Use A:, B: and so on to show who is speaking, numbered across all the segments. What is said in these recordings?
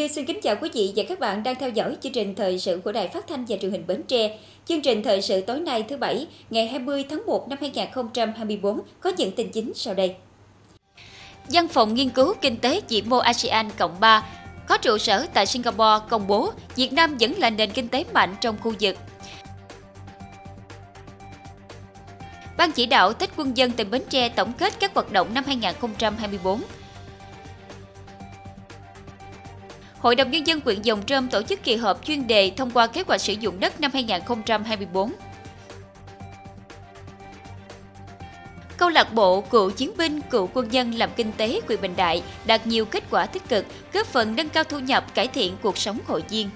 A: Như xin kính chào quý vị và các bạn đang theo dõi chương trình thời sự của Đài Phát thanh và Truyền hình Bến Tre. Chương trình thời sự tối nay thứ Bảy, ngày 20 tháng 1 năm 2024 có những tin chính sau đây. Văn phòng nghiên cứu kinh tế vĩ mô ASEAN Cộng 3 có trụ sở tại Singapore công bố Việt Nam vẫn là nền kinh tế mạnh trong khu vực. Ban chỉ đạo Tết quân dân tỉnh Bến Tre tổng kết các hoạt động năm 2024. Hội đồng Nhân dân huyện Dòng Trơm tổ chức kỳ họp chuyên đề thông qua kế hoạch sử dụng đất năm 2024. Câu lạc bộ cựu chiến binh, cựu quân nhân làm kinh tế huyện Bình Đại đạt nhiều kết quả tích cực, góp phần nâng cao thu nhập, cải thiện cuộc sống hội viên.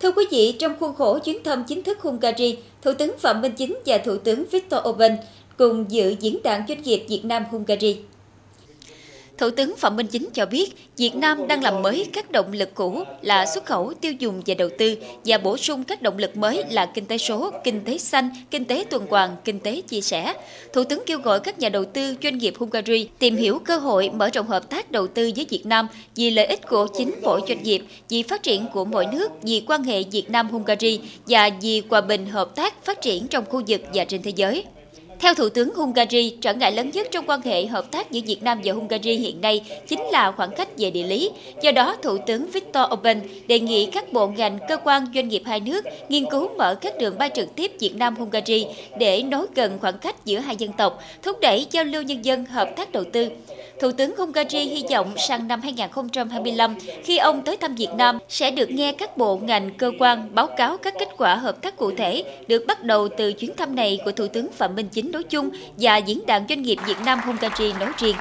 A: Thưa quý vị, trong khuôn khổ chuyến thăm chính thức Hungary, Thủ tướng Phạm Minh Chính và Thủ tướng Viktor Orbán cùng dự diễn đàn doanh nghiệp Việt Nam Hungary. Thủ tướng Phạm Minh Chính cho biết, Việt Nam đang làm mới các động lực cũ là xuất khẩu, tiêu dùng và đầu tư và bổ sung các động lực mới là kinh tế số, kinh tế xanh, kinh tế tuần hoàn, kinh tế chia sẻ. Thủ tướng kêu gọi các nhà đầu tư, doanh nghiệp Hungary tìm hiểu cơ hội mở rộng hợp tác đầu tư với Việt Nam vì lợi ích của chính mỗi doanh nghiệp, vì phát triển của mỗi nước, vì quan hệ Việt Nam-Hungary và vì hòa bình hợp tác phát triển trong khu vực và trên thế giới. Theo Thủ tướng Hungary, trở ngại lớn nhất trong quan hệ hợp tác giữa Việt Nam và Hungary hiện nay chính là khoảng cách về địa lý. Do đó, Thủ tướng Viktor Orbán đề nghị các bộ ngành, cơ quan, doanh nghiệp hai nước nghiên cứu mở các đường bay trực tiếp Việt Nam-Hungary để nối gần khoảng cách giữa hai dân tộc, thúc đẩy giao lưu nhân dân, hợp tác đầu tư. Thủ tướng Hungary hy vọng sang năm 2025, khi ông tới thăm Việt Nam, sẽ được nghe các bộ ngành, cơ quan báo cáo các kết quả hợp tác cụ thể được bắt đầu từ chuyến thăm này của Thủ tướng Phạm Minh Chính nói chung và Diễn đàn Doanh nghiệp Việt Nam Hungary nói riêng.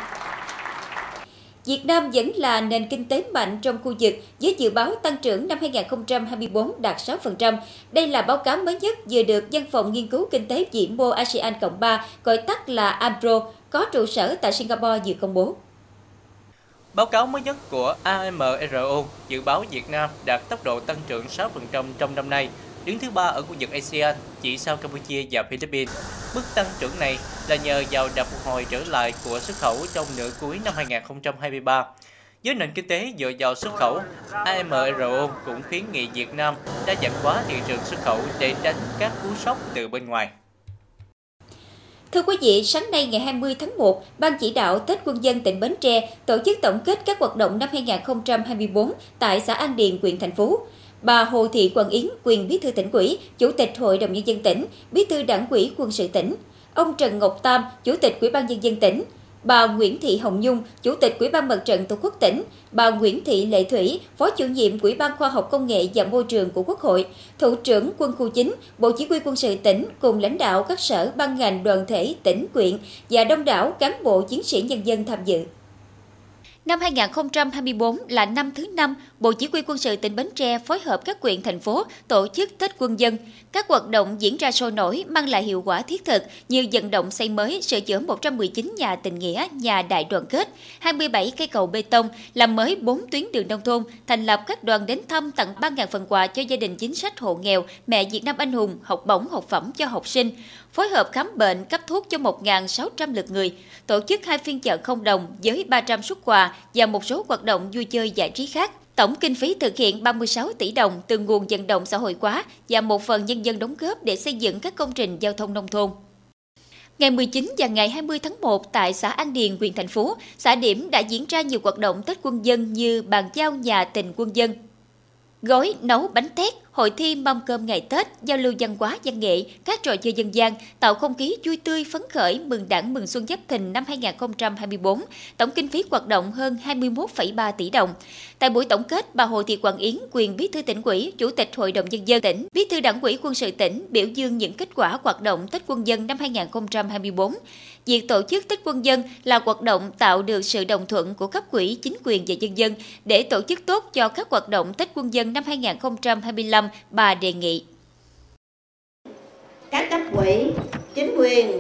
A: Việt Nam vẫn là nền kinh tế mạnh trong khu vực với dự báo tăng trưởng năm 2024 đạt 6%. Đây là báo cáo mới nhất vừa được Văn phòng Nghiên cứu Kinh tế vĩ mô ASEAN Cộng 3, gọi tắt là AMPRO, có trụ sở tại Singapore vừa công bố.
B: Báo cáo mới nhất của AMRO dự báo Việt Nam đạt tốc độ tăng trưởng 6% trong năm nay, đứng thứ ba ở khu vực ASEAN, chỉ sau Campuchia và Philippines. Mức tăng trưởng này là nhờ vào đà phục hồi trở lại của xuất khẩu trong nửa cuối năm 2023. Với nền kinh tế dựa vào xuất khẩu, AMRO cũng khuyến nghị Việt Nam đa dạng hóa thị trường xuất khẩu để tránh các cú sốc từ bên ngoài.
A: Thưa quý vị, sáng nay ngày 20 tháng 1, Ban chỉ đạo Tết Quân dân tỉnh Bến Tre tổ chức tổng kết các hoạt động năm 2024 tại xã An Điền, huyện thành phố. Bà Hồ Thị Quận Yến, quyền bí thư tỉnh ủy, chủ tịch Hội đồng nhân dân tỉnh, bí thư đảng ủy quân sự tỉnh. Ông Trần Ngọc Tam, chủ tịch Ủy ban nhân dân tỉnh, bà Nguyễn Thị Hồng Nhung, Chủ tịch Ủy ban Mặt trận Tổ quốc tỉnh, bà Nguyễn Thị Lệ Thủy, Phó chủ nhiệm Ủy ban Khoa học Công nghệ và Môi trường của Quốc hội, Thủ trưởng Quân khu 9, Bộ Chỉ huy quân sự tỉnh cùng lãnh đạo các sở ban ngành đoàn thể tỉnh, quyện và đông đảo cán bộ chiến sĩ nhân dân tham dự. Năm 2024 là năm thứ năm Bộ Chỉ huy quân sự tỉnh Bến Tre phối hợp các quyện thành phố tổ chức Tết quân dân. Các hoạt động diễn ra sôi nổi mang lại hiệu quả thiết thực như vận động xây mới, sửa chữa 119 nhà tình nghĩa, nhà đại đoàn kết, 27 cây cầu bê tông, làm mới 4 tuyến đường nông thôn, thành lập các đoàn đến thăm tặng 3.000 phần quà cho gia đình chính sách hộ nghèo, mẹ Việt Nam anh hùng, học bổng học phẩm cho học sinh, phối hợp khám bệnh, cấp thuốc cho 1.600 lượt người, tổ chức hai phiên chợ không đồng với 300 xuất quà và một số hoạt động vui chơi giải trí khác. Tổng kinh phí thực hiện 36 tỷ đồng từ nguồn vận động xã hội hóa và một phần nhân dân đóng góp để xây dựng các công trình giao thông nông thôn. Ngày 19 và ngày 20 tháng 1 tại xã An Điền, huyện thành phố, xã Điểm đã diễn ra nhiều hoạt động Tết quân dân như bàn giao nhà tình quân dân, gói nấu bánh tét, hội thi mâm cơm ngày Tết, giao lưu văn hóa văn nghệ, các trò chơi dân gian, tạo không khí vui tươi phấn khởi mừng đảng mừng xuân Giáp Thìn năm 2024, tổng kinh phí hoạt động hơn 21,3 tỷ đồng. Tại buổi tổng kết, bà Hồ Thị Quảng Yến, quyền bí thư tỉnh ủy, chủ tịch Hội đồng nhân dân tỉnh, bí thư đảng ủy quân sự tỉnh biểu dương những kết quả hoạt động Tết quân dân năm 2024. Việc tổ chức Tết quân dân là hoạt động tạo được sự đồng thuận của cấp quỹ, chính quyền và nhân dân để tổ chức tốt cho các hoạt động Tết quân dân năm 2025, bà đề nghị.
C: Các cấp quỹ, chính quyền,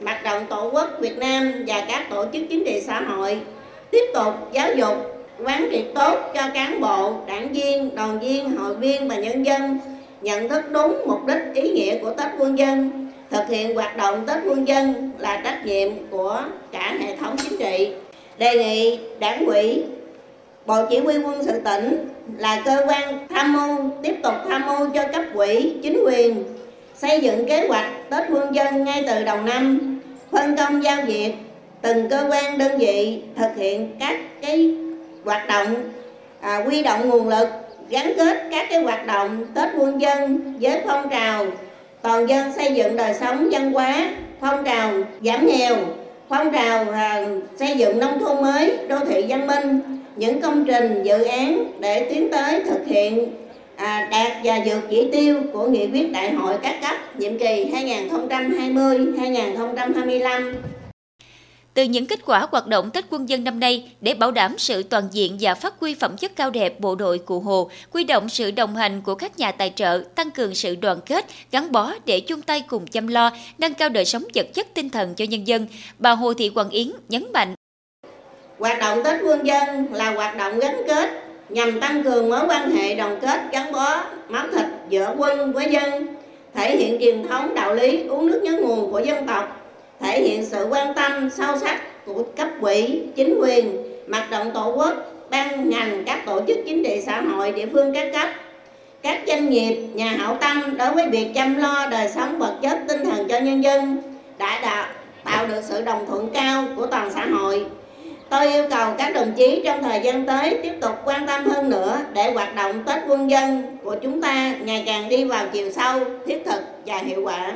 C: mặt trận tổ quốc Việt Nam và các tổ chức chính trị xã hội tiếp tục giáo dục quán triệt tốt cho cán bộ, đảng viên, đoàn viên, hội viên và nhân dân nhận thức đúng mục đích ý nghĩa của Tết quân dân thực hiện hoạt động Tết quân dân là trách nhiệm của cả hệ thống chính trị. Đề nghị đảng ủy, Bộ Chỉ huy quân sự tỉnh là cơ quan tham mưu, tiếp tục tham mưu cho cấp quỹ, chính quyền xây dựng kế hoạch Tết quân dân ngay từ đầu năm, phân công giao việc từng cơ quan đơn vị thực hiện các cái hoạt động à, quy động nguồn lực gắn kết các cái hoạt động Tết quân dân với phong trào toàn dân xây dựng đời sống văn hóa phong trào giảm nghèo phong trào à, xây dựng nông thôn mới đô thị văn minh những công trình dự án để tiến tới thực hiện à, đạt và vượt chỉ tiêu của nghị quyết đại hội các cấp nhiệm kỳ 2020-2025
A: từ những kết quả hoạt động Tết quân dân năm nay để bảo đảm sự toàn diện và phát huy phẩm chất cao đẹp bộ đội Cụ Hồ, quy động sự đồng hành của các nhà tài trợ, tăng cường sự đoàn kết, gắn bó để chung tay cùng chăm lo, nâng cao đời sống vật chất tinh thần cho nhân dân. Bà Hồ Thị Quảng Yến nhấn mạnh.
C: Hoạt động Tết quân dân là hoạt động gắn kết nhằm tăng cường mối quan hệ đoàn kết gắn bó máu thịt giữa quân với dân, thể hiện truyền thống đạo lý uống nước nhớ nguồn của dân tộc thể hiện sự quan tâm sâu sắc của cấp ủy, chính quyền, mặt trận tổ quốc, ban ngành, các tổ chức chính trị xã hội địa phương các cấp, các doanh nghiệp, nhà hảo tâm đối với việc chăm lo đời sống vật chất tinh thần cho nhân dân đã đạt, tạo được sự đồng thuận cao của toàn xã hội. Tôi yêu cầu các đồng chí trong thời gian tới tiếp tục quan tâm hơn nữa để hoạt động Tết quân dân của chúng ta ngày càng đi vào chiều sâu, thiết thực và hiệu quả.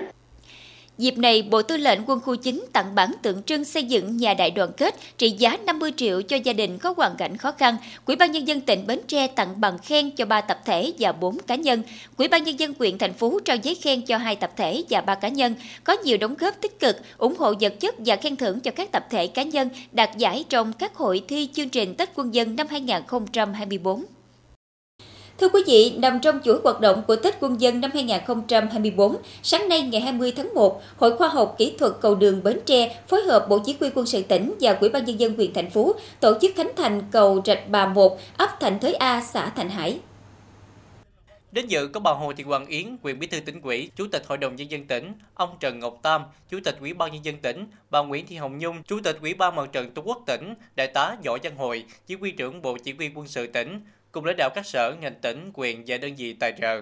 A: Dịp này, Bộ Tư lệnh Quân khu 9 tặng bản tượng trưng xây dựng nhà đại đoàn kết trị giá 50 triệu cho gia đình có hoàn cảnh khó khăn. Quỹ ban nhân dân tỉnh Bến Tre tặng bằng khen cho 3 tập thể và 4 cá nhân. Quỹ ban nhân dân huyện thành phố trao giấy khen cho 2 tập thể và 3 cá nhân. Có nhiều đóng góp tích cực, ủng hộ vật chất và khen thưởng cho các tập thể cá nhân đạt giải trong các hội thi chương trình Tết quân dân năm 2024. Thưa quý vị, nằm trong chuỗi hoạt động của Tết Quân dân năm 2024, sáng nay ngày 20 tháng 1, Hội Khoa học Kỹ thuật Cầu đường Bến Tre phối hợp Bộ Chỉ huy quân sự tỉnh và Ủy ban nhân dân huyện thành phố tổ chức khánh thành cầu Rạch Bà 1, ấp Thạnh Thới A, xã Thành Hải.
B: Đến dự có bà Hồ Thị Hoàng Yến, quyền bí thư tỉnh ủy, chủ tịch Hội đồng nhân dân tỉnh, ông Trần Ngọc Tam, chủ tịch Ủy ban nhân dân tỉnh, bà Nguyễn Thị Hồng Nhung, chủ tịch Ủy ban mặt trận Tổ quốc tỉnh, đại tá Võ Văn Hội, chỉ huy trưởng Bộ Chỉ huy quân sự tỉnh, cùng lãnh đạo các sở, ngành tỉnh, quyền và đơn vị tài trợ.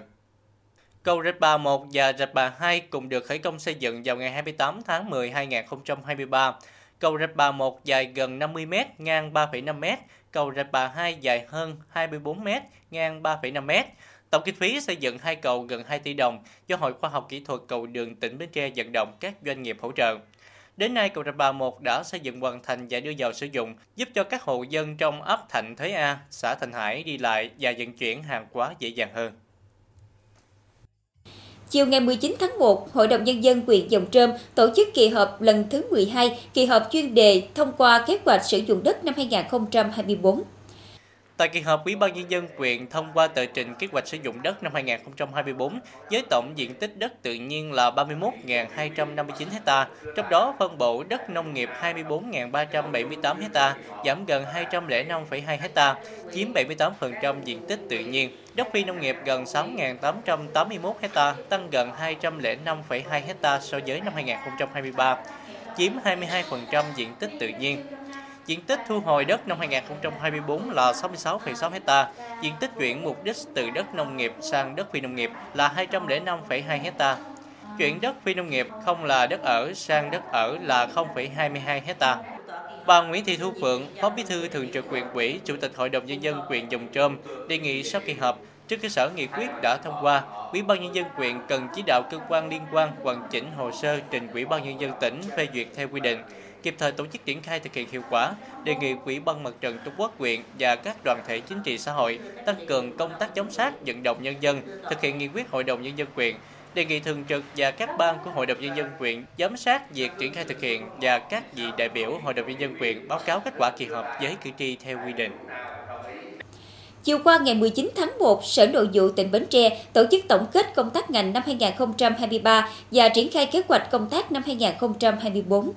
B: Cầu Rạch Bà 1 và Rạch Bà 2 cùng được khởi công xây dựng vào ngày 28 tháng 10 2023. Cầu Rạch Bà 1 dài gần 50 m, ngang 3,5 m, cầu Rạch Bà 2 dài hơn 24 m, ngang 3,5 m. Tổng kinh phí xây dựng hai cầu gần 2 tỷ đồng do Hội Khoa học Kỹ thuật Cầu đường tỉnh Bến Tre vận động các doanh nghiệp hỗ trợ. Đến nay, cầu Rạch Bà 1 đã xây dựng hoàn thành và đưa vào sử dụng, giúp cho các hộ dân trong ấp Thạnh Thới A, xã Thành Hải đi lại và vận chuyển hàng hóa dễ dàng hơn.
A: Chiều ngày 19 tháng 1, Hội đồng Nhân dân huyện Dòng Trơm tổ chức kỳ họp lần thứ 12, kỳ họp chuyên đề thông qua kế hoạch sử dụng đất năm 2024.
B: Tại kỳ họp, Ủy ban nhân dân quyện thông qua tờ trình kế hoạch sử dụng đất năm 2024 với tổng diện tích đất tự nhiên là 31.259 ha, trong đó phân bổ đất nông nghiệp 24.378 ha, giảm gần 205,2 ha, chiếm 78% diện tích tự nhiên. Đất phi nông nghiệp gần 6.881 ha, tăng gần 205,2 ha so với năm 2023, chiếm 22% diện tích tự nhiên. Diện tích thu hồi đất năm 2024 là 66,6 ha, diện tích chuyển mục đích từ đất nông nghiệp sang đất phi nông nghiệp là 205,2 ha. Chuyển đất phi nông nghiệp không là đất ở sang đất ở là 0,22 ha. Bà Nguyễn Thị Thu Phượng, Phó Bí thư Thường trực huyện ủy, Chủ tịch Hội đồng nhân dân huyện Dòng Trơm đề nghị sau kỳ họp trên cơ sở nghị quyết đã thông qua, Ủy ban nhân dân huyện cần chỉ đạo cơ quan liên quan hoàn chỉnh hồ sơ trình Ủy ban nhân dân tỉnh phê duyệt theo quy định kịp thời tổ chức triển khai thực hiện hiệu quả, đề nghị Ủy ban Mặt trận Tổ quốc huyện và các đoàn thể chính trị xã hội tăng cường công tác giám sát, vận động nhân dân, thực hiện nghị quyết Hội đồng nhân dân huyện, đề nghị thường trực và các ban của Hội đồng nhân dân huyện giám sát việc triển khai thực hiện và các vị đại biểu Hội đồng nhân dân huyện báo cáo kết quả kỳ họp với cử tri theo quy định.
A: Chiều qua ngày 19 tháng 1, Sở Nội vụ tỉnh Bến Tre tổ chức tổng kết công tác ngành năm 2023 và triển khai kế hoạch công tác năm 2024.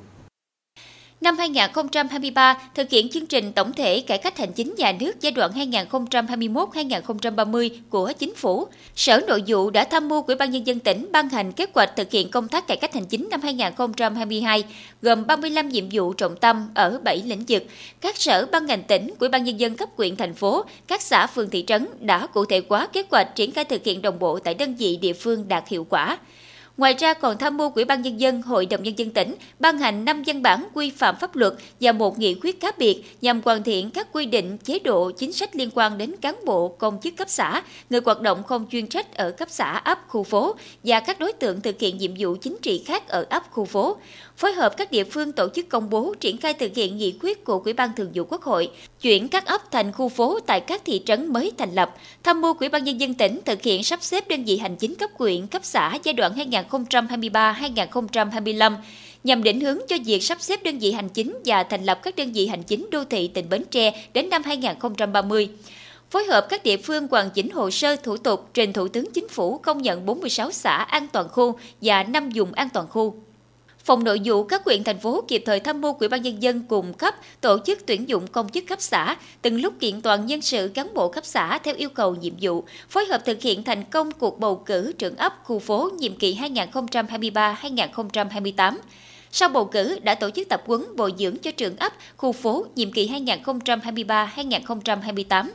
A: Năm 2023, thực hiện chương trình tổng thể cải cách hành chính nhà nước giai đoạn 2021-2030 của Chính phủ, Sở Nội vụ đã tham mưu Ủy ban Nhân dân tỉnh ban hành kế hoạch thực hiện công tác cải cách hành chính năm 2022, gồm 35 nhiệm vụ trọng tâm ở 7 lĩnh vực. Các sở ban ngành tỉnh, Ủy ban Nhân dân cấp quyện thành phố, các xã phường thị trấn đã cụ thể hóa kế hoạch triển khai thực hiện đồng bộ tại đơn vị địa phương đạt hiệu quả. Ngoài ra còn tham mưu Ủy ban Nhân dân, Hội đồng Nhân dân tỉnh ban hành 5 văn bản quy phạm pháp luật và một nghị quyết cá biệt nhằm hoàn thiện các quy định, chế độ, chính sách liên quan đến cán bộ, công chức cấp xã, người hoạt động không chuyên trách ở cấp xã, ấp, khu phố và các đối tượng thực hiện nhiệm vụ chính trị khác ở ấp, khu phố. Phối hợp các địa phương tổ chức công bố triển khai thực hiện nghị quyết của Ủy ban Thường vụ Quốc hội, chuyển các ấp thành khu phố tại các thị trấn mới thành lập, tham mưu Ủy ban nhân dân tỉnh thực hiện sắp xếp đơn vị hành chính cấp huyện, cấp xã giai đoạn 2023-2025 nhằm định hướng cho việc sắp xếp đơn vị hành chính và thành lập các đơn vị hành chính đô thị tỉnh Bến Tre đến năm 2030 phối hợp các địa phương hoàn chỉnh hồ sơ thủ tục trình Thủ tướng Chính phủ công nhận 46 xã an toàn khu và 5 vùng an toàn khu. Phòng nội vụ các huyện thành phố kịp thời tham mưu Ủy ban nhân dân cùng cấp tổ chức tuyển dụng công chức cấp xã, từng lúc kiện toàn nhân sự cán bộ cấp xã theo yêu cầu nhiệm vụ, phối hợp thực hiện thành công cuộc bầu cử trưởng ấp khu phố nhiệm kỳ 2023-2028. Sau bầu cử đã tổ chức tập huấn bồi dưỡng cho trưởng ấp, khu phố nhiệm kỳ 2023-2028.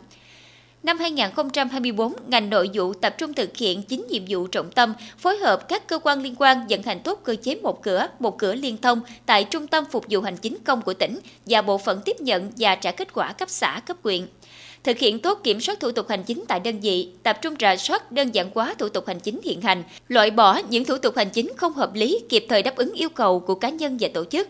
A: Năm 2024, ngành nội vụ tập trung thực hiện chín nhiệm vụ trọng tâm, phối hợp các cơ quan liên quan vận hành tốt cơ chế một cửa, một cửa liên thông tại Trung tâm Phục vụ Hành chính công của tỉnh và bộ phận tiếp nhận và trả kết quả cấp xã, cấp huyện. Thực hiện tốt kiểm soát thủ tục hành chính tại đơn vị, tập trung rà soát đơn giản hóa thủ tục hành chính hiện hành, loại bỏ những thủ tục hành chính không hợp lý, kịp thời đáp ứng yêu cầu của cá nhân và tổ chức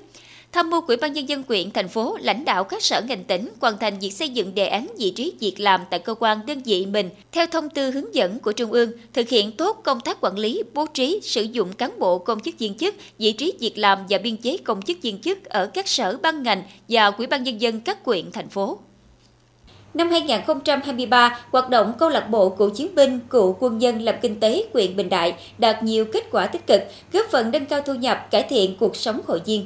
A: tham mưu Ủy ban nhân dân quyện, thành phố, lãnh đạo các sở ngành tỉnh hoàn thành việc xây dựng đề án vị trí việc làm tại cơ quan đơn vị mình theo thông tư hướng dẫn của Trung ương, thực hiện tốt công tác quản lý, bố trí, sử dụng cán bộ công chức viên chức, vị trí việc làm và biên chế công chức viên chức ở các sở ban ngành và Ủy ban nhân dân các quyện, thành phố. Năm 2023, hoạt động câu lạc bộ cựu chiến binh, cựu quân nhân làm kinh tế quyện Bình Đại đạt nhiều kết quả tích cực, góp phần nâng cao thu nhập, cải thiện cuộc sống hội viên.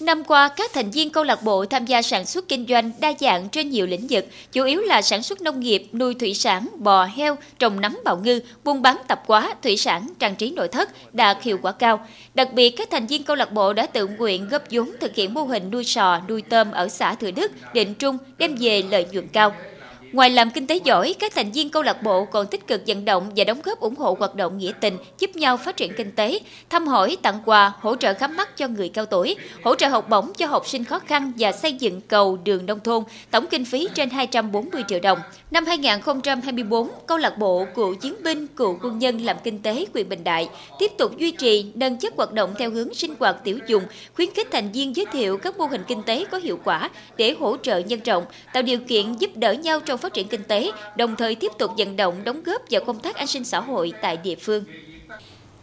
A: Năm qua, các thành viên câu lạc bộ tham gia sản xuất kinh doanh đa dạng trên nhiều lĩnh vực, chủ yếu là sản xuất nông nghiệp, nuôi thủy sản, bò, heo, trồng nấm bào ngư, buôn bán tạp hóa, thủy sản, trang trí nội thất đạt hiệu quả cao. Đặc biệt, các thành viên câu lạc bộ đã tự nguyện góp vốn thực hiện mô hình nuôi sò, nuôi tôm ở xã Thừa Đức, Định Trung, đem về lợi nhuận cao. Ngoài làm kinh tế giỏi, các thành viên câu lạc bộ còn tích cực vận động và đóng góp ủng hộ hoạt động nghĩa tình, giúp nhau phát triển kinh tế, thăm hỏi, tặng quà, hỗ trợ khám mắt cho người cao tuổi, hỗ trợ học bổng cho học sinh khó khăn và xây dựng cầu đường nông thôn, tổng kinh phí trên 240 triệu đồng. Năm 2024, câu lạc bộ cựu chiến binh, cựu quân nhân làm kinh tế quyền Bình Đại tiếp tục duy trì nâng chất hoạt động theo hướng sinh hoạt tiểu dùng, khuyến khích thành viên giới thiệu các mô hình kinh tế có hiệu quả để hỗ trợ nhân rộng, tạo điều kiện giúp đỡ nhau trong phát triển kinh tế, đồng thời tiếp tục vận động đóng góp vào công tác an sinh xã hội tại địa phương.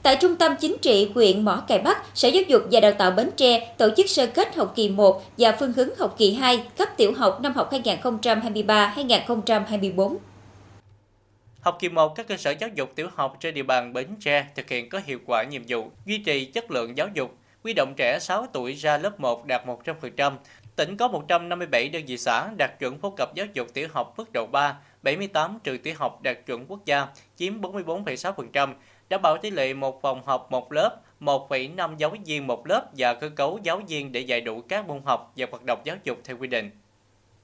A: Tại Trung tâm Chính trị huyện Mỏ Cày Bắc, Sở Giáo dục và Đào tạo Bến Tre tổ chức sơ kết học kỳ 1 và phương hướng học kỳ 2 cấp tiểu học năm học 2023-2024.
B: Học kỳ 1, các cơ sở giáo dục tiểu học trên địa bàn Bến Tre thực hiện có hiệu quả nhiệm vụ duy trì chất lượng giáo dục, quy động trẻ 6 tuổi ra lớp 1 đạt 100%, Tỉnh có 157 đơn vị xã đạt chuẩn phổ cập giáo dục tiểu học mức độ 3, 78 trường tiểu học đạt chuẩn quốc gia, chiếm 44,6%, đảm bảo tỷ lệ một phòng học một lớp, 1,5 giáo viên một lớp và cơ cấu giáo viên để dạy đủ các môn học và hoạt động giáo dục theo quy định.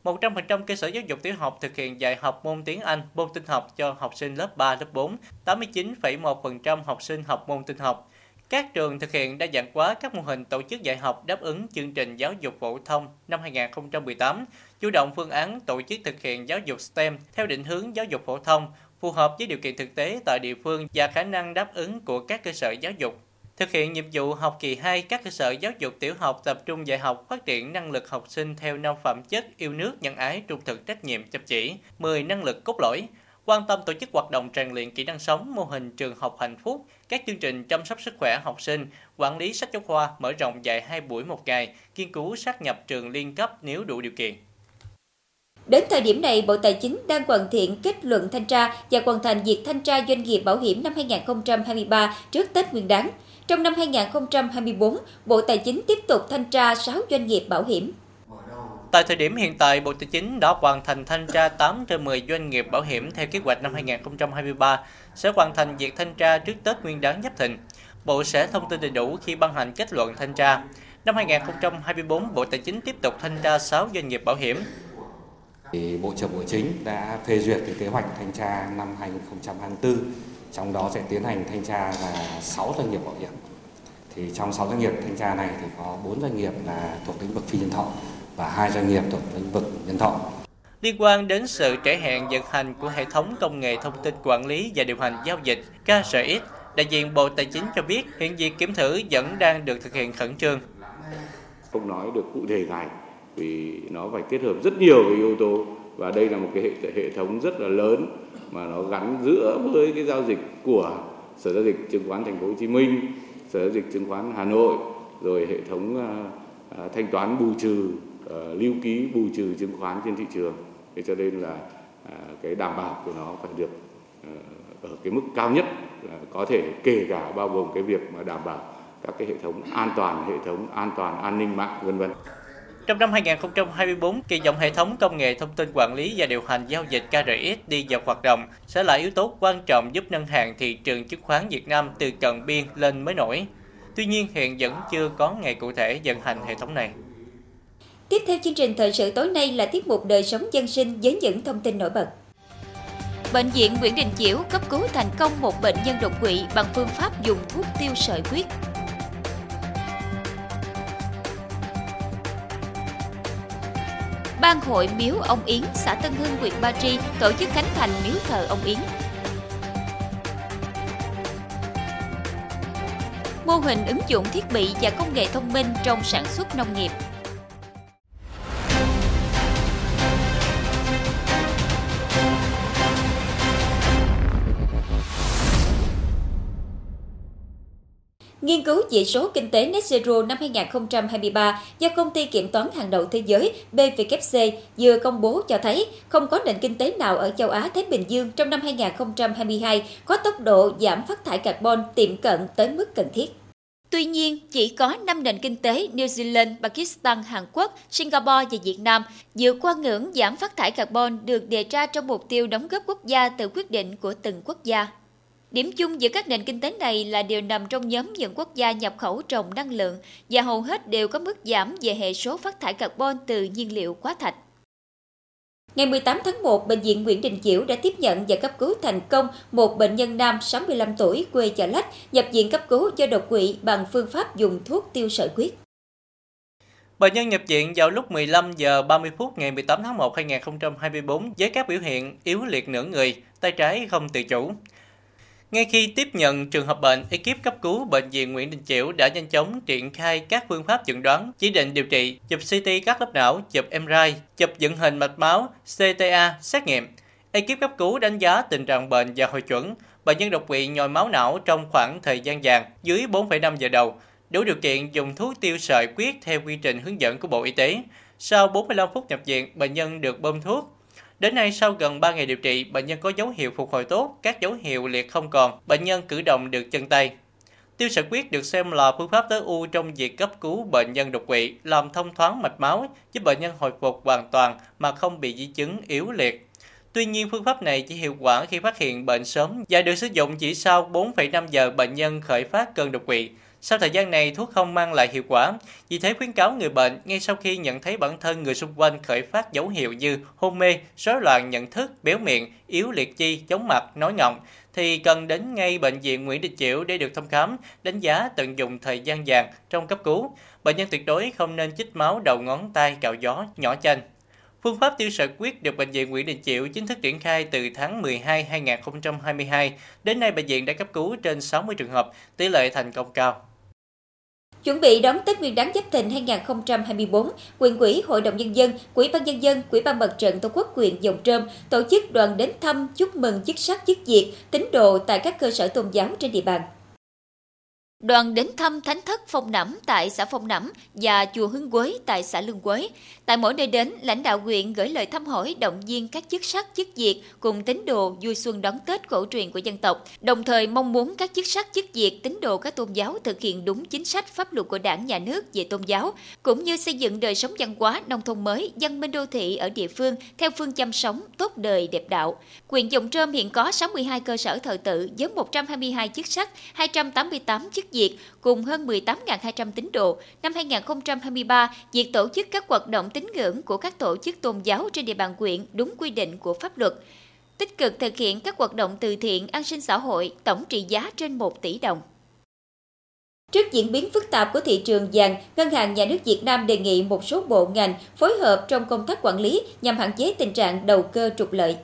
B: 100% cơ sở giáo dục tiểu học thực hiện dạy học môn tiếng Anh, môn Tin học cho học sinh lớp 3, lớp 4, 89,1% học sinh học môn Tin học, các trường thực hiện đa dạng hóa các mô hình tổ chức dạy học đáp ứng chương trình giáo dục phổ thông năm 2018, chủ động phương án tổ chức thực hiện giáo dục STEM theo định hướng giáo dục phổ thông, phù hợp với điều kiện thực tế tại địa phương và khả năng đáp ứng của các cơ sở giáo dục. Thực hiện nhiệm vụ học kỳ 2, các cơ sở giáo dục tiểu học tập trung dạy học phát triển năng lực học sinh theo năm phẩm chất yêu nước, nhân ái, trung thực, trách nhiệm, chăm chỉ, 10 năng lực cốt lõi, quan tâm tổ chức hoạt động rèn luyện kỹ năng sống, mô hình trường học hạnh phúc, các chương trình chăm sóc sức khỏe học sinh, quản lý sách giáo khoa mở rộng dạy 2 buổi một ngày, nghiên cứu sát nhập trường liên cấp nếu đủ điều kiện.
A: Đến thời điểm này, Bộ Tài chính đang hoàn thiện kết luận thanh tra và hoàn thành việc thanh tra doanh nghiệp bảo hiểm năm 2023 trước Tết Nguyên đán. Trong năm 2024, Bộ Tài chính tiếp tục thanh tra 6 doanh nghiệp bảo hiểm.
B: Tại thời điểm hiện tại, Bộ Tài chính đã hoàn thành thanh tra 8 trên 10 doanh nghiệp bảo hiểm theo kế hoạch năm 2023, sẽ hoàn thành việc thanh tra trước Tết Nguyên đán Giáp Thìn. Bộ sẽ thông tin đầy đủ khi ban hành kết luận thanh tra. Năm 2024, Bộ Tài chính tiếp tục thanh tra 6 doanh nghiệp bảo hiểm.
D: Thì Bộ trưởng Bộ Chính đã phê duyệt cái kế hoạch thanh tra năm 2024, trong đó sẽ tiến hành thanh tra là 6 doanh nghiệp bảo hiểm. Thì trong 6 doanh nghiệp thanh tra này thì có 4 doanh nghiệp là thuộc lĩnh vực phi nhân thọ và hai doanh nghiệp thuộc lĩnh vực nhân thọ.
B: Liên quan đến sự trễ hẹn vận hành của hệ thống công nghệ thông tin quản lý và điều hành giao dịch KRX, đại diện Bộ Tài chính cho biết hiện việc kiểm thử vẫn đang được thực hiện khẩn trương.
E: Không nói được cụ thể ngày vì nó phải kết hợp rất nhiều cái yếu tố và đây là một cái hệ, hệ thống rất là lớn mà nó gắn giữa với cái giao dịch của Sở giao dịch chứng khoán Thành phố Hồ Chí Minh, Sở giao dịch chứng khoán Hà Nội, rồi hệ thống uh, uh, thanh toán bù trừ uh, lưu ký bù trừ chứng khoán trên thị trường thế cho nên là uh, cái đảm bảo của nó phải được uh, ở cái mức cao nhất uh, có thể kể cả bao gồm cái việc mà đảm bảo các cái hệ thống an toàn hệ thống an toàn an ninh mạng vân vân
B: trong năm 2024, kỳ vọng hệ thống công nghệ thông tin quản lý và điều hành giao dịch KRX đi vào hoạt động sẽ là yếu tố quan trọng giúp ngân hàng thị trường chứng khoán Việt Nam từ cận biên lên mới nổi. Tuy nhiên, hiện vẫn chưa có ngày cụ thể vận hành hệ thống này.
A: Tiếp theo chương trình thời sự tối nay là tiết mục đời sống dân sinh với những thông tin nổi bật. Bệnh viện Nguyễn Đình Chiểu cấp cứu thành công một bệnh nhân đột quỵ bằng phương pháp dùng thuốc tiêu sợi huyết. Ban hội Miếu Ông Yến, xã Tân Hưng, huyện Ba Tri tổ chức khánh thành miếu thờ ông Yến. Mô hình ứng dụng thiết bị và công nghệ thông minh trong sản xuất nông nghiệp. Nghiên cứu chỉ số kinh tế Net Zero năm 2023 do công ty kiểm toán hàng đầu thế giới BWC vừa công bố cho thấy không có nền kinh tế nào ở châu Á Thái Bình Dương trong năm 2022 có tốc độ giảm phát thải carbon tiệm cận tới mức cần thiết. Tuy nhiên, chỉ có 5 nền kinh tế New Zealand, Pakistan, Hàn Quốc, Singapore và Việt Nam vượt qua ngưỡng giảm phát thải carbon được đề ra trong mục tiêu đóng góp quốc gia từ quyết định của từng quốc gia. Điểm chung giữa các nền kinh tế này là đều nằm trong nhóm những quốc gia nhập khẩu trồng năng lượng và hầu hết đều có mức giảm về hệ số phát thải carbon từ nhiên liệu hóa thạch. Ngày 18 tháng 1, Bệnh viện Nguyễn Đình Chiểu đã tiếp nhận và cấp cứu thành công một bệnh nhân nam 65 tuổi quê Chợ Lách nhập viện cấp cứu do đột quỵ bằng phương pháp dùng thuốc tiêu sợi huyết.
B: Bệnh nhân nhập viện vào lúc 15 giờ 30 phút ngày 18 tháng 1 2024 với các biểu hiện yếu liệt nửa người, tay trái không tự chủ. Ngay khi tiếp nhận trường hợp bệnh, ekip cấp cứu bệnh viện Nguyễn Đình Chiểu đã nhanh chóng triển khai các phương pháp chẩn đoán, chỉ định điều trị, chụp CT các lớp não, chụp MRI, chụp dựng hình mạch máu, CTA, xét nghiệm. Ekip cấp cứu đánh giá tình trạng bệnh và hồi chuẩn. Bệnh nhân đột quỵ nhồi máu não trong khoảng thời gian vàng dưới 4,5 giờ đầu, đủ điều kiện dùng thuốc tiêu sợi quyết theo quy trình hướng dẫn của Bộ Y tế. Sau 45 phút nhập viện, bệnh nhân được bơm thuốc, Đến nay, sau gần 3 ngày điều trị, bệnh nhân có dấu hiệu phục hồi tốt, các dấu hiệu liệt không còn, bệnh nhân cử động được chân tay. Tiêu sợi huyết được xem là phương pháp tối ưu trong việc cấp cứu bệnh nhân đột quỵ, làm thông thoáng mạch máu, giúp bệnh nhân hồi phục hoàn toàn mà không bị di chứng yếu liệt. Tuy nhiên, phương pháp này chỉ hiệu quả khi phát hiện bệnh sớm và được sử dụng chỉ sau 4,5 giờ bệnh nhân khởi phát cơn đột quỵ. Sau thời gian này, thuốc không mang lại hiệu quả. Vì thế khuyến cáo người bệnh ngay sau khi nhận thấy bản thân người xung quanh khởi phát dấu hiệu như hôn mê, rối loạn nhận thức, béo miệng, yếu liệt chi, chóng mặt, nói ngọng, thì cần đến ngay bệnh viện Nguyễn Đình Chiểu để được thăm khám, đánh giá tận dụng thời gian vàng trong cấp cứu. Bệnh nhân tuyệt đối không nên chích máu đầu ngón tay cạo gió, nhỏ chanh. Phương pháp tiêu sợi quyết được Bệnh viện Nguyễn Đình Chiểu chính thức triển khai từ tháng 12 2022. Đến nay, bệnh viện đã cấp cứu trên 60 trường hợp, tỷ lệ thành công cao.
A: Chuẩn bị đón Tết Nguyên đán Giáp Thìn 2024, quyền quỹ Hội đồng Nhân dân, Quỹ ban Nhân dân, Quỹ ban Mặt trận Tổ quốc quyền Dòng Trơm tổ chức đoàn đến thăm chúc mừng chức sắc chức diệt, tín đồ tại các cơ sở tôn giáo trên địa bàn. Đoàn đến thăm thánh thất Phong Nẫm tại xã Phong Nẫm và chùa Hưng Quế tại xã Lương Quế. Tại mỗi nơi đến, lãnh đạo huyện gửi lời thăm hỏi động viên các chức sắc chức việc cùng tín đồ vui xuân đón Tết cổ truyền của dân tộc, đồng thời mong muốn các chức sắc chức việc tín đồ các tôn giáo thực hiện đúng chính sách pháp luật của Đảng nhà nước về tôn giáo, cũng như xây dựng đời sống văn hóa nông thôn mới, văn minh đô thị ở địa phương theo phương châm sống tốt đời đẹp đạo. Quyền Dòng Trơm hiện có 62 cơ sở thờ tự với 122 chức sắc, 288 chức việt cùng hơn 18.200 tín đồ. Năm 2023, việc tổ chức các hoạt động tín ngưỡng của các tổ chức tôn giáo trên địa bàn huyện đúng quy định của pháp luật. Tích cực thực hiện các hoạt động từ thiện, an sinh xã hội, tổng trị giá trên 1 tỷ đồng. Trước diễn biến phức tạp của thị trường vàng, Ngân hàng Nhà nước Việt Nam đề nghị một số bộ ngành phối hợp trong công tác quản lý nhằm hạn chế tình trạng đầu cơ trục lợi.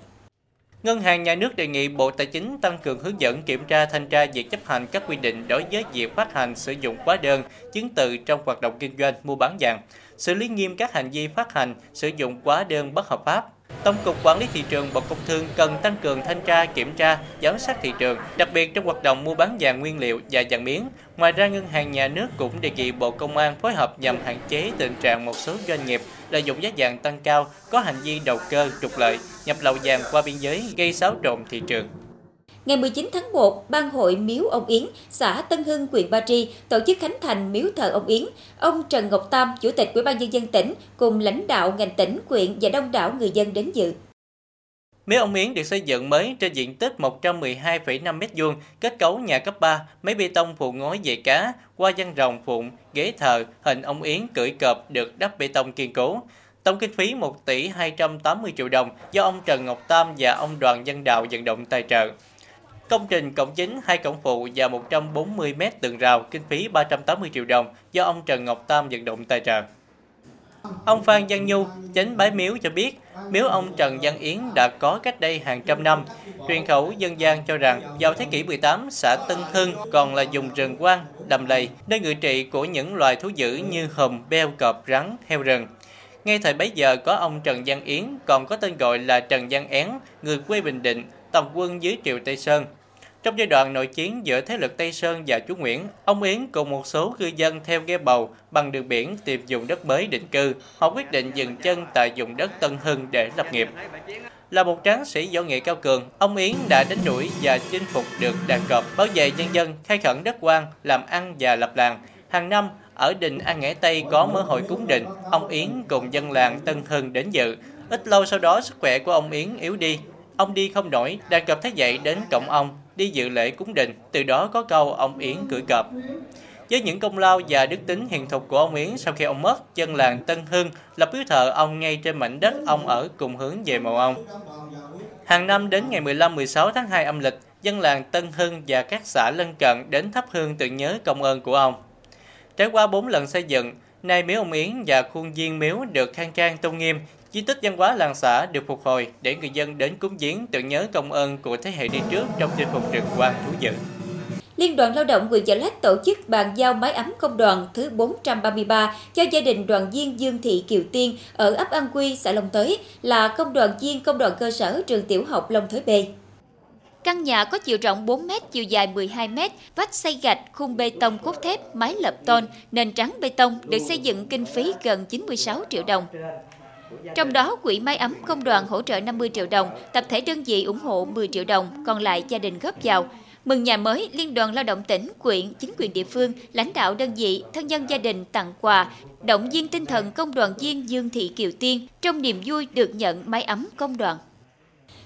B: Ngân hàng Nhà nước đề nghị Bộ Tài chính tăng cường hướng dẫn kiểm tra thanh tra việc chấp hành các quy định đối với việc phát hành sử dụng hóa đơn, chứng từ trong hoạt động kinh doanh mua bán vàng, xử lý nghiêm các hành vi phát hành, sử dụng hóa đơn bất hợp pháp. Tổng cục Quản lý thị trường Bộ Công Thương cần tăng cường thanh tra, kiểm tra, giám sát thị trường, đặc biệt trong hoạt động mua bán vàng nguyên liệu và vàng miếng. Ngoài ra, Ngân hàng Nhà nước cũng đề nghị Bộ Công an phối hợp nhằm hạn chế tình trạng một số doanh nghiệp lợi dụng giá vàng tăng cao, có hành vi đầu cơ, trục lợi, nhập lậu vàng qua biên giới gây xáo trộn thị trường.
A: Ngày 19 tháng 1, Ban hội Miếu ông Yến, xã Tân Hưng, huyện Ba Tri tổ chức khánh thành miếu thờ ông Yến. Ông Trần Ngọc Tam, Chủ tịch Ủy ban nhân dân tỉnh cùng lãnh đạo ngành tỉnh, huyện và đông đảo người dân đến dự.
B: Miếu ông Yến được xây dựng mới trên diện tích 112,5 m2, kết cấu nhà cấp 3, máy bê tông phụ ngói dày cá, qua văn rồng phụng, ghế thờ, hình ông Yến cưỡi cọp được đắp bê tông kiên cố. Tổng kinh phí 1 tỷ 280 triệu đồng do ông Trần Ngọc Tam và ông Đoàn Văn Đạo vận động tài trợ. Công trình cổng chính, hai cổng phụ và 140 m tường rào, kinh phí 380 triệu đồng do ông Trần Ngọc Tam vận động tài trợ. Ông Phan Văn Nhu, chánh bái miếu cho biết, miếu ông Trần Văn Yến đã có cách đây hàng trăm năm. Truyền khẩu dân gian cho rằng vào thế kỷ 18, xã Tân Hưng còn là vùng rừng quang, đầm lầy, nơi ngự trị của những loài thú dữ như hùm, beo, cọp, rắn, heo rừng. Ngay thời bấy giờ có ông Trần Văn Yến, còn có tên gọi là Trần Văn Én, người quê Bình Định, tổng quân dưới triều Tây Sơn. Trong giai đoạn nội chiến giữa thế lực Tây Sơn và chú Nguyễn, ông Yến cùng một số cư dân theo ghe bầu bằng đường biển tìm dùng đất mới định cư. Họ quyết định dừng chân tại vùng đất Tân Hưng để lập nghiệp. Là một tráng sĩ võ nghệ cao cường, ông Yến đã đánh đuổi và chinh phục được đàn cọp, bảo vệ nhân dân, khai khẩn đất quan, làm ăn và lập làng. Hàng năm, ở đình An Nghẽ Tây có mở hội cúng đình, ông Yến cùng dân làng Tân Hưng đến dự. Ít lâu sau đó, sức khỏe của ông Yến yếu đi. Ông đi không nổi, đàn cọp thấy vậy đến cổng ông, đi dự lễ cúng đình, từ đó có câu ông Yến cưỡi cọp. Với những công lao và đức tính hiền thục của ông Yến sau khi ông mất, dân làng Tân Hưng lập biếu thờ ông ngay trên mảnh đất ông ở cùng hướng về mộ ông. Hàng năm đến ngày 15-16 tháng 2 âm lịch, dân làng Tân Hưng và các xã lân cận đến thắp hương tưởng nhớ công ơn của ông. Trải qua 4 lần xây dựng, nay miếu ông Yến và khuôn viên miếu được khang trang tôn nghiêm, di tích văn hóa làng xã được phục hồi để người dân đến cúng viếng tưởng nhớ công ơn của thế hệ đi trước trong chinh phục rừng quang thú dữ.
A: Liên đoàn Lao động huyện Chợ Lách tổ chức bàn giao máy ấm công đoàn thứ 433 cho gia đình đoàn viên Dương Thị Kiều Tiên ở ấp An Quy, xã Long Tới là công đoàn viên công đoàn cơ sở trường tiểu học Long Thới B. Căn nhà có chiều rộng 4 m, chiều dài 12 m, vách xây gạch, khung bê tông cốt thép, mái lập tôn, nền trắng bê tông được xây dựng kinh phí gần 96 triệu đồng. Trong đó, quỹ máy ấm công đoàn hỗ trợ 50 triệu đồng, tập thể đơn vị ủng hộ 10 triệu đồng, còn lại gia đình góp vào. Mừng nhà mới, Liên đoàn Lao động tỉnh, quyện, chính quyền địa phương, lãnh đạo đơn vị, thân nhân gia đình tặng quà, động viên tinh thần công đoàn viên Dương Thị Kiều Tiên trong niềm vui được nhận máy ấm công đoàn.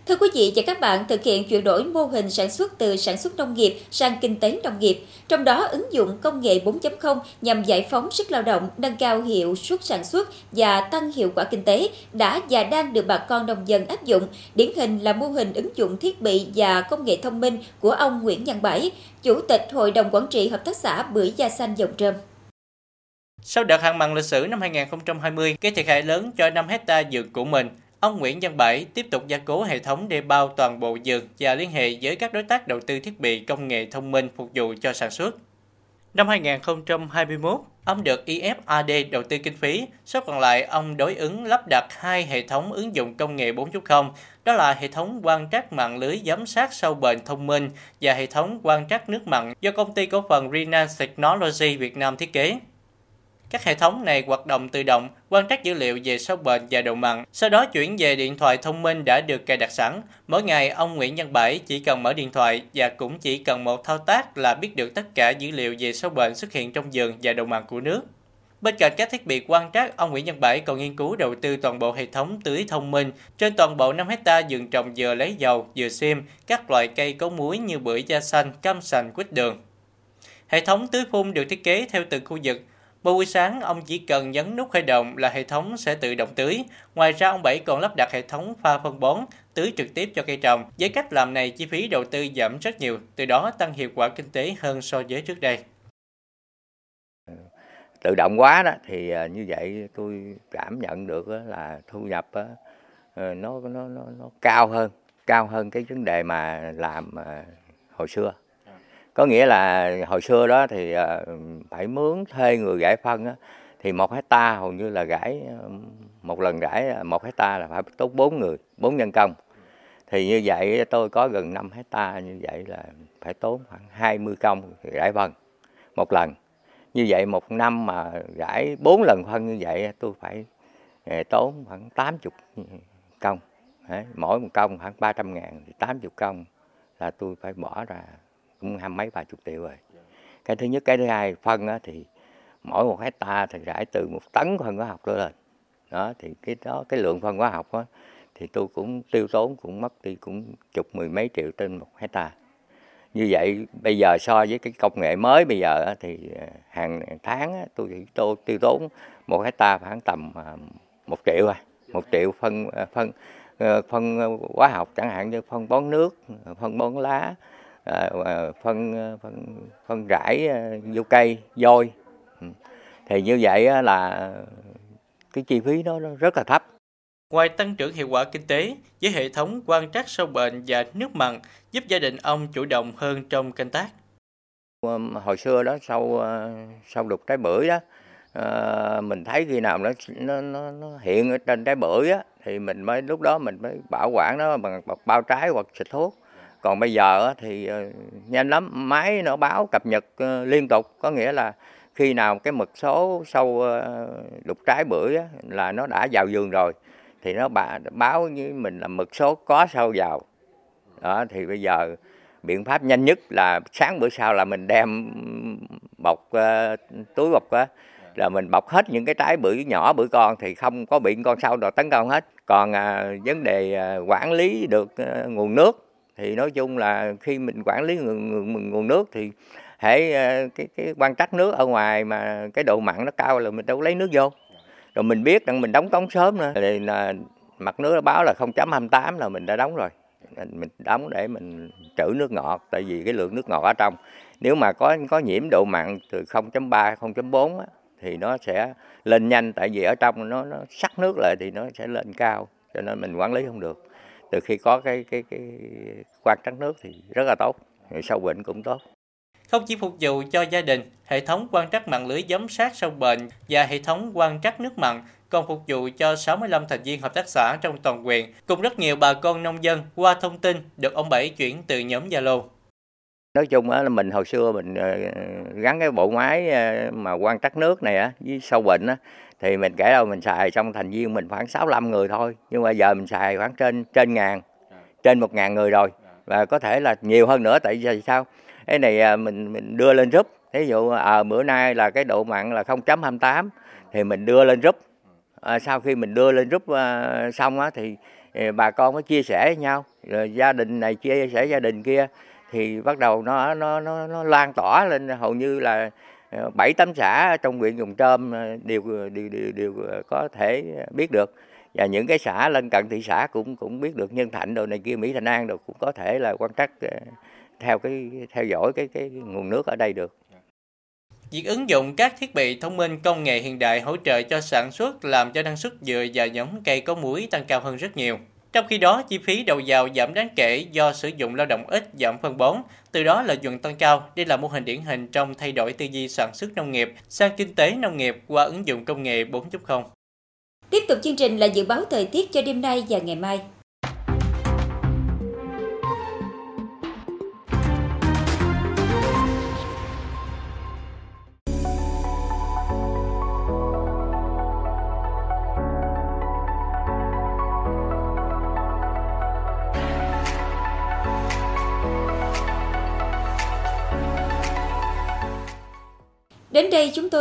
A: Thưa quý vị và các bạn, thực hiện chuyển đổi mô hình sản xuất từ sản xuất nông nghiệp sang kinh tế nông nghiệp, trong đó ứng dụng công nghệ 4.0 nhằm giải phóng sức lao động, nâng cao hiệu suất sản xuất và tăng hiệu quả kinh tế đã và đang được bà con nông dân áp dụng. Điển hình là mô hình ứng dụng thiết bị và công nghệ thông minh của ông Nguyễn Văn Bảy, Chủ tịch Hội đồng Quản trị Hợp tác xã Bưởi Da Xanh Dòng Trơm.
B: Sau đợt hạn mặn lịch sử năm 2020 gây thiệt hại lớn cho 5 hecta dược của mình, Ông Nguyễn Văn Bảy tiếp tục gia cố hệ thống đê bao toàn bộ dược và liên hệ với các đối tác đầu tư thiết bị công nghệ thông minh phục vụ cho sản xuất. Năm 2021, Ông được IFAD đầu tư kinh phí, số còn lại ông đối ứng lắp đặt hai hệ thống ứng dụng công nghệ 4.0, đó là hệ thống quan trắc mạng lưới giám sát sâu bệnh thông minh và hệ thống quan trắc nước mặn do công ty cổ phần Renan Technology Việt Nam thiết kế. Các hệ thống này hoạt động tự động, quan trắc dữ liệu về sâu bệnh và độ mặn, sau đó chuyển về điện thoại thông minh đã được cài đặt sẵn. Mỗi ngày, ông Nguyễn Văn Bảy chỉ cần mở điện thoại và cũng chỉ cần một thao tác là biết được tất cả dữ liệu về sâu bệnh xuất hiện trong vườn và độ mặn của nước. Bên cạnh các thiết bị quan trắc, ông Nguyễn Văn Bảy còn nghiên cứu đầu tư toàn bộ hệ thống tưới thông minh trên toàn bộ 5 hecta vườn trồng dừa lấy dầu, dừa xiêm, các loại cây có muối như bưởi da xanh, cam sành, quýt đường. Hệ thống tưới phun được thiết kế theo từng khu vực, buổi sáng, ông chỉ cần nhấn nút khởi động là hệ thống sẽ tự động tưới. Ngoài ra, ông Bảy còn lắp đặt hệ thống pha phân bón, tưới trực tiếp cho cây trồng. Với cách làm này, chi phí đầu tư giảm rất nhiều, từ đó tăng hiệu quả kinh tế hơn so với trước đây.
F: Tự động quá đó thì à, như vậy tôi cảm nhận được là thu nhập ờ, nó nó nó, nó cao hơn, cao hơn cái vấn đề mà làm à, hồi xưa có nghĩa là hồi xưa đó thì ờ, phải mướn thuê người gãi phân á, thì một hecta hầu như là gãi một lần gãi ờ, một hecta là phải tốn bốn người bốn nhân công. Thì như vậy tôi có gần 5 hecta như vậy là phải tốn khoảng 20 công gãi phân một lần. Như vậy một năm mà gãi bốn lần phân như vậy tôi phải ờ, tốn khoảng 80 ừ, công. Đấy, mỗi một công khoảng 300 ngàn thì 80 công là tôi phải bỏ ra cũng hai mấy ba chục triệu rồi. Cái thứ nhất cái thứ hai phân á, thì mỗi một hecta thì rải từ một tấn phân hóa học trở lên. Đó thì cái đó cái lượng phân hóa học á, thì tôi cũng tiêu tốn cũng mất đi cũng chục mười mấy triệu trên một hecta. Như vậy bây giờ so với cái công nghệ mới bây giờ á, thì à, hàng tháng á, tôi chỉ tôi tiêu tốn một hecta khoảng tầm à, một triệu à một triệu phân à, phân ờ, phân ờ, hóa học chẳng hạn như phân bón nước phân bón lá phân phân phân rải à, vô cây vôi ừ. thì như vậy là cái chi phí nó rất là thấp
B: Ngoài tăng trưởng hiệu quả kinh tế, với hệ thống quan trắc sâu bệnh và nước mặn giúp gia đình ông chủ động hơn trong canh tác.
F: Hồi xưa đó sau sau đục trái bưởi đó, mình thấy khi nào nó nó nó, nó hiện ở trên trái bưởi á, thì mình mới lúc đó mình mới bảo quản nó bằng bao trái hoặc xịt thuốc còn bây giờ thì ờ, nhanh lắm máy nó báo cập nhật ờ, liên tục. Có nghĩa là khi nào cái mực số sâu ờ, đục trái bưởi là nó đã vào vườn rồi thì nó báo với mình là mực số có sâu vào. Đó thì bây giờ biện pháp nhanh nhất là sáng bữa sau là mình đem bọc uh, túi bọc uh, là mình bọc hết những cái trái bưởi nhỏ bưởi con thì không có bị con sâu nào tấn công hết. Còn uh, vấn đề uh, quản lý được uh, nguồn nước thì nói chung là khi mình quản lý nguồn, nguồn nước thì hệ ờ, cái cái quan trắc nước ở ngoài mà cái độ mặn nó cao là mình đâu lấy nước vô. Rồi mình biết rằng mình đóng cống sớm nữa. Thì là mặt nước nó báo là 0.28 là mình đã đóng rồi. Mình đóng để mình trữ nước ngọt tại vì cái lượng nước ngọt ở trong nếu mà có có nhiễm độ mặn từ 0.3 0.4 á, thì nó sẽ lên nhanh tại vì ở trong nó nó sắc nước lại thì nó sẽ lên cao cho nên mình quản lý không được từ khi có cái cái cái quan trắc nước thì rất là tốt sâu bệnh cũng tốt
B: không chỉ phục vụ cho gia đình, hệ thống quan trắc mạng lưới giám sát sâu bệnh và hệ thống quan trắc nước mặn còn phục vụ cho 65 thành viên hợp tác xã trong toàn huyện, cùng rất nhiều bà con nông dân qua thông tin được ông Bảy chuyển từ nhóm Zalo.
F: Nói chung là mình hồi xưa mình ờ, gắn cái bộ máy ờ, mà quan trắc nước này với sâu bệnh thì mình kể đâu mình xài trong thành viên mình khoảng 65 người thôi. Nhưng mà giờ mình xài khoảng trên trên ngàn trên một ngàn người rồi. Và có thể là nhiều hơn nữa tại vì sao? Cái này à, mình mình đưa lên group. Ví dụ à, bữa nay là cái độ mặn là 0.28 thì mình đưa lên group. À, sau khi mình đưa lên group à, xong á thì à, bà con mới chia sẻ với nhau. Rồi gia đình này chia sẻ gia đình kia thì bắt đầu nó nó nó nó lan tỏa lên. Hầu như là Ờ, bảy tám xã trong huyện Dùng Trơm ờ, ờ, đều, đều đều đều có thể biết được và những cái xã lân cận thị xã cũng cũng biết được nhân thạnh đồ này kia mỹ thành an đồ cũng có thể là quan trắc theo cái theo dõi cái cái nguồn nước ở đây được
B: Việc ứng dụng các thiết bị thông minh công nghệ hiện đại hỗ trợ cho sản xuất làm cho năng suất dừa và giống cây có muối tăng cao hơn rất nhiều. Trong khi đó, chi phí đầu vào giảm đáng kể do sử dụng lao động ít giảm phân bón, từ đó lợi nhuận tăng cao. Đây là mô hình điển hình trong thay đổi tư duy sản xuất nông nghiệp sang kinh tế nông nghiệp qua ứng dụng công nghệ 4.0.
A: Tiếp tục chương trình là dự báo thời tiết cho đêm nay và ngày mai.